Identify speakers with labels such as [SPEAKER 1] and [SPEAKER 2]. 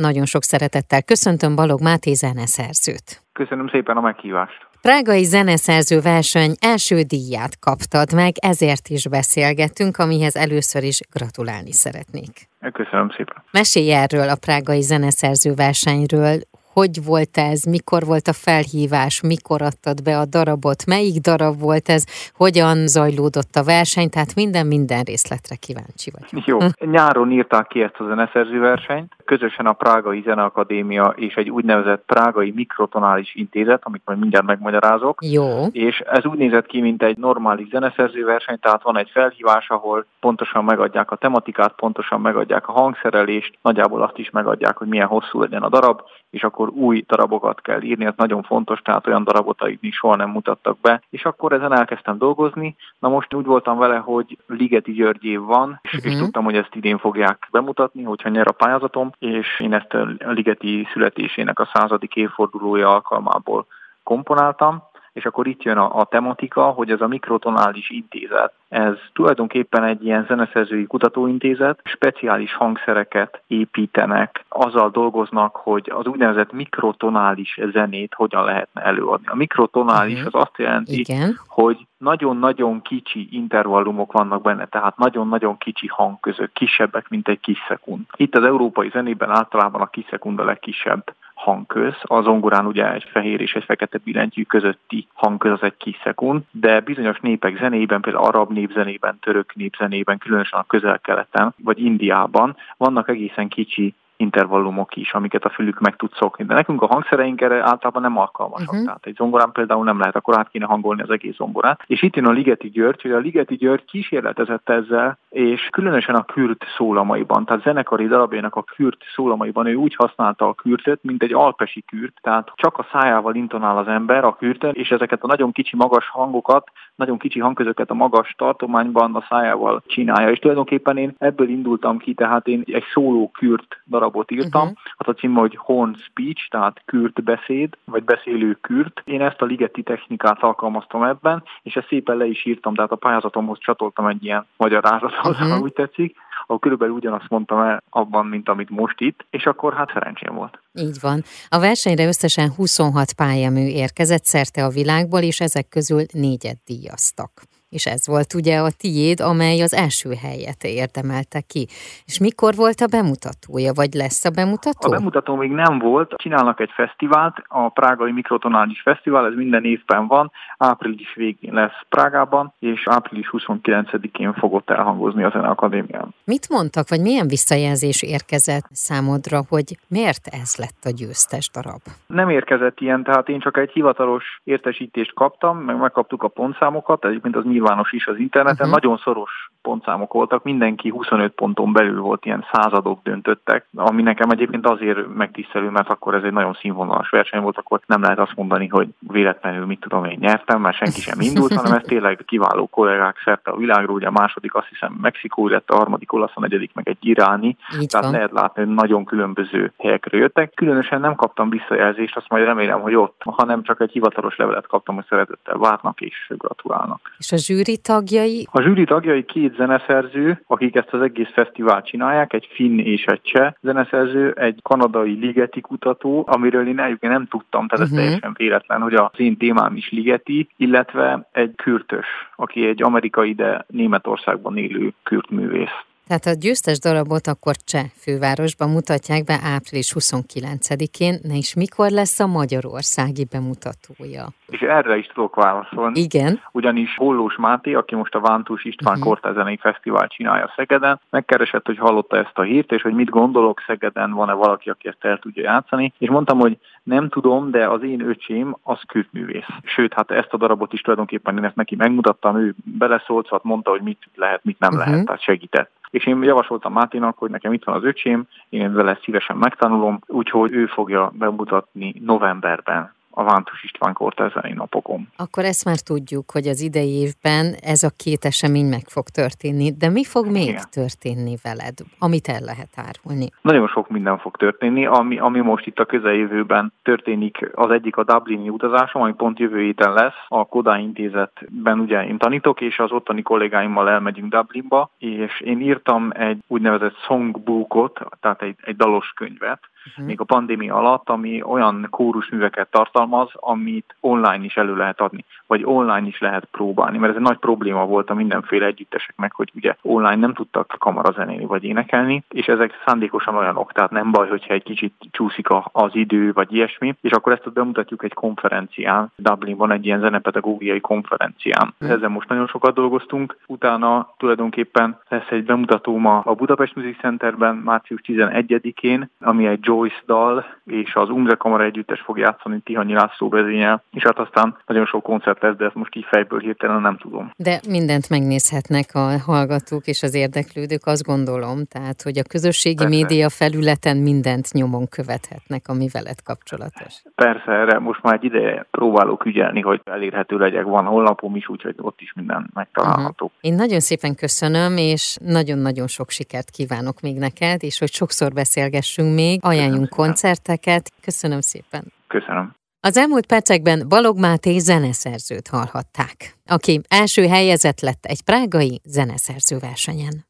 [SPEAKER 1] Nagyon sok szeretettel köszöntöm Balog Máté zeneszerzőt.
[SPEAKER 2] Köszönöm szépen a meghívást.
[SPEAKER 1] Prágai zeneszerző verseny első díját kaptad meg, ezért is beszélgettünk, amihez először is gratulálni szeretnék.
[SPEAKER 2] Köszönöm szépen.
[SPEAKER 1] Mesélj erről a prágai zeneszerző versenyről, hogy volt ez, mikor volt a felhívás, mikor adtad be a darabot, melyik darab volt ez, hogyan zajlódott a verseny, tehát minden, minden részletre kíváncsi vagy.
[SPEAKER 2] Jó, nyáron írták ki ezt a zeneszerző versenyt, közösen a Prágai Zeneakadémia és egy úgynevezett Prágai Mikrotonális Intézet, amit majd mindjárt megmagyarázok.
[SPEAKER 1] Jó.
[SPEAKER 2] És ez úgy nézett ki, mint egy normális zeneszerző verseny, tehát van egy felhívás, ahol pontosan megadják a tematikát, pontosan megadják a hangszerelést, nagyjából azt is megadják, hogy milyen hosszú legyen a darab, és akkor új darabokat kell írni, ez nagyon fontos, tehát olyan darabot, amit még soha nem mutattak be. És akkor ezen elkezdtem dolgozni. Na most úgy voltam vele, hogy Ligeti György év van, és, uh-huh. és mhm. tudtam, hogy ezt idén fogják bemutatni, hogyha nyer a pályázatom, és én ezt a Ligeti születésének a századik évfordulója alkalmából komponáltam, és akkor itt jön a, a tematika, hogy ez a mikrotonális intézet, ez tulajdonképpen egy ilyen zeneszerzői kutatóintézet, speciális hangszereket építenek, azzal dolgoznak, hogy az úgynevezett mikrotonális zenét hogyan lehetne előadni. A mikrotonális uh-huh. az azt jelenti,
[SPEAKER 1] Igen.
[SPEAKER 2] hogy nagyon-nagyon kicsi intervallumok vannak benne, tehát nagyon-nagyon kicsi hangközök, kisebbek, mint egy kis szekund. Itt az európai zenében általában a kis szekund a legkisebb hangköz. A zongorán ugye egy fehér és egy fekete billentyű közötti hangköz az egy kis szekund, de bizonyos népek zenében, például arab népzenében, török népzenében, különösen a közel-keleten vagy Indiában vannak egészen kicsi intervallumok is, amiket a fülük meg tud szokni. De nekünk a hangszereink erre általában nem alkalmasak. Uh-huh. Tehát egy zongorán például nem lehet, akkor át kéne hangolni az egész zongorát. És itt jön a Ligeti György, hogy a Ligeti György kísérletezett ezzel, és különösen a kürt szólamaiban, tehát zenekari darabjának a kürt szólamaiban ő úgy használta a kürtöt, mint egy alpesi kürt, tehát csak a szájával intonál az ember a kürtön, és ezeket a nagyon kicsi magas hangokat, nagyon kicsi hangközöket a magas tartományban a szájával csinálja. És tulajdonképpen én ebből indultam ki, tehát én egy szóló kürt darab darabot írtam, uh-huh. hát a cím, hogy Horn Speech, tehát kürt beszéd, vagy beszélő kürt. Én ezt a ligeti technikát alkalmaztam ebben, és ezt szépen le is írtam, tehát a pályázatomhoz csatoltam egy ilyen magyarázatot, uh-huh. ha úgy tetszik, ahol körülbelül ugyanazt mondtam el abban, mint amit most itt, és akkor hát szerencsém volt.
[SPEAKER 1] Így van. A versenyre összesen 26 pályamű érkezett szerte a világból, és ezek közül négyet díjaztak és ez volt ugye a tiéd, amely az első helyet érdemelte ki. És mikor volt a bemutatója, vagy lesz a bemutató?
[SPEAKER 2] A bemutató még nem volt. Csinálnak egy fesztivált, a Prágai Mikrotonális Fesztivál, ez minden évben van, április végén lesz Prágában, és április 29-én fogott elhangozni a Zeneakadémián.
[SPEAKER 1] Mit mondtak, vagy milyen visszajelzés érkezett számodra, hogy miért ez lett a győztes darab?
[SPEAKER 2] Nem érkezett ilyen, tehát én csak egy hivatalos értesítést kaptam, meg megkaptuk a pontszámokat, egyébként az nyilván nyilvános is az interneten, uh-huh. nagyon szoros pontszámok voltak, mindenki 25 ponton belül volt, ilyen századok döntöttek, ami nekem egyébként azért megtisztelő, mert akkor ez egy nagyon színvonalas verseny volt, akkor nem lehet azt mondani, hogy véletlenül mit tudom én nyertem, mert senki sem indult, hanem ez tényleg kiváló kollégák szerte a világról, ugye a második azt hiszem Mexikó lett, a harmadik olasz, a negyedik meg egy iráni,
[SPEAKER 1] Így
[SPEAKER 2] tehát
[SPEAKER 1] van.
[SPEAKER 2] lehet látni, hogy nagyon különböző helyekről jöttek. Különösen nem kaptam visszajelzést, azt majd remélem, hogy ott, hanem csak egy hivatalos levelet kaptam, hogy szeretettel várnak és gratulálnak.
[SPEAKER 1] És a zsűri tagjai?
[SPEAKER 2] A zsűri tagjai két zeneszerző, akik ezt az egész fesztivált csinálják, egy finn és egy cseh zeneszerző, egy kanadai ligeti kutató, amiről én egyébként nem tudtam, tehát uh-huh. ez mhm. teljesen véletlen, hogy az én témám is ligeti, illetve egy kürtös, aki egy amerikai, de Németországban élő kürtművész.
[SPEAKER 1] Tehát a győztes darabot akkor Cseh fővárosban mutatják be április 29-én, ne is mikor lesz a magyarországi bemutatója?
[SPEAKER 2] És erre is tudok válaszolni.
[SPEAKER 1] Igen.
[SPEAKER 2] Ugyanis Hollós Máté, aki most a Vántus István uh-huh. Kortázenei Fesztivál csinálja Szegeden, megkeresett, hogy hallotta ezt a hírt, és hogy mit gondolok Szegeden, van-e valaki, aki ezt el tudja játszani. És mondtam, hogy nem tudom, de az én öcsém az kürtművész. Sőt, hát ezt a darabot is tulajdonképpen én ezt neki megmutattam, ő beleszólt, szóval mondta, hogy mit lehet, mit nem uh-huh. lehet, tehát segített és én javasoltam Máténak, hogy nekem itt van az öcsém, én vele szívesen megtanulom, úgyhogy ő fogja bemutatni novemberben a Vántus István kortázai napokon.
[SPEAKER 1] Akkor ezt már tudjuk, hogy az idei évben ez a két esemény meg fog történni, de mi fog még Igen. történni veled, amit el lehet árulni?
[SPEAKER 2] Nagyon sok minden fog történni, ami, ami most itt a közeljövőben történik. Az egyik a Dublini utazásom, ami pont jövő héten lesz. A Kodály intézetben ugye én tanítok, és az ottani kollégáimmal elmegyünk Dublinba, és én írtam egy úgynevezett songbookot, tehát egy, egy dalos könyvet, uh-huh. még a pandémia alatt, ami olyan kórusműveket tartalmaz, amit online is elő lehet adni, vagy online is lehet próbálni, mert ez egy nagy probléma volt a mindenféle együtteseknek, hogy ugye online nem tudtak kamarazenélni vagy énekelni, és ezek szándékosan olyanok, tehát nem baj, hogyha egy kicsit csúszik az idő, vagy ilyesmi, és akkor ezt bemutatjuk egy konferencián. Dublinban egy ilyen zenepedagógiai konferencián. Uh-huh. Ezzel most nagyon sokat dolgoztunk, utána tulajdonképpen lesz egy bemutató ma a Budapest Music Centerben március 11-én, ami egy Joyce dal, és az Umze Kamara együttes fog játszani Tihanyi László vezényel, és hát aztán nagyon sok koncert lesz, de ezt most így fejből hirtelen nem tudom.
[SPEAKER 1] De mindent megnézhetnek a hallgatók és az érdeklődők, azt gondolom, tehát, hogy a közösségi Persze. média felületen mindent nyomon követhetnek, ami veled kapcsolatos.
[SPEAKER 2] Persze, erre most már egy ideje próbálok ügyelni, hogy elérhető legyek. Van honlapom is, úgyhogy ott is minden megtalálható. Uh-huh.
[SPEAKER 1] Én nagyon szépen köszönöm, és nagyon-nagyon sok sikert kívánok még neked, és hogy sokszor beszélgessünk még, ajánljunk Köszönöm koncerteket. Köszönöm szépen.
[SPEAKER 2] Köszönöm.
[SPEAKER 1] Az elmúlt percekben Balog Máté zeneszerzőt hallhatták, aki első helyezett lett egy prágai zeneszerző versenyen.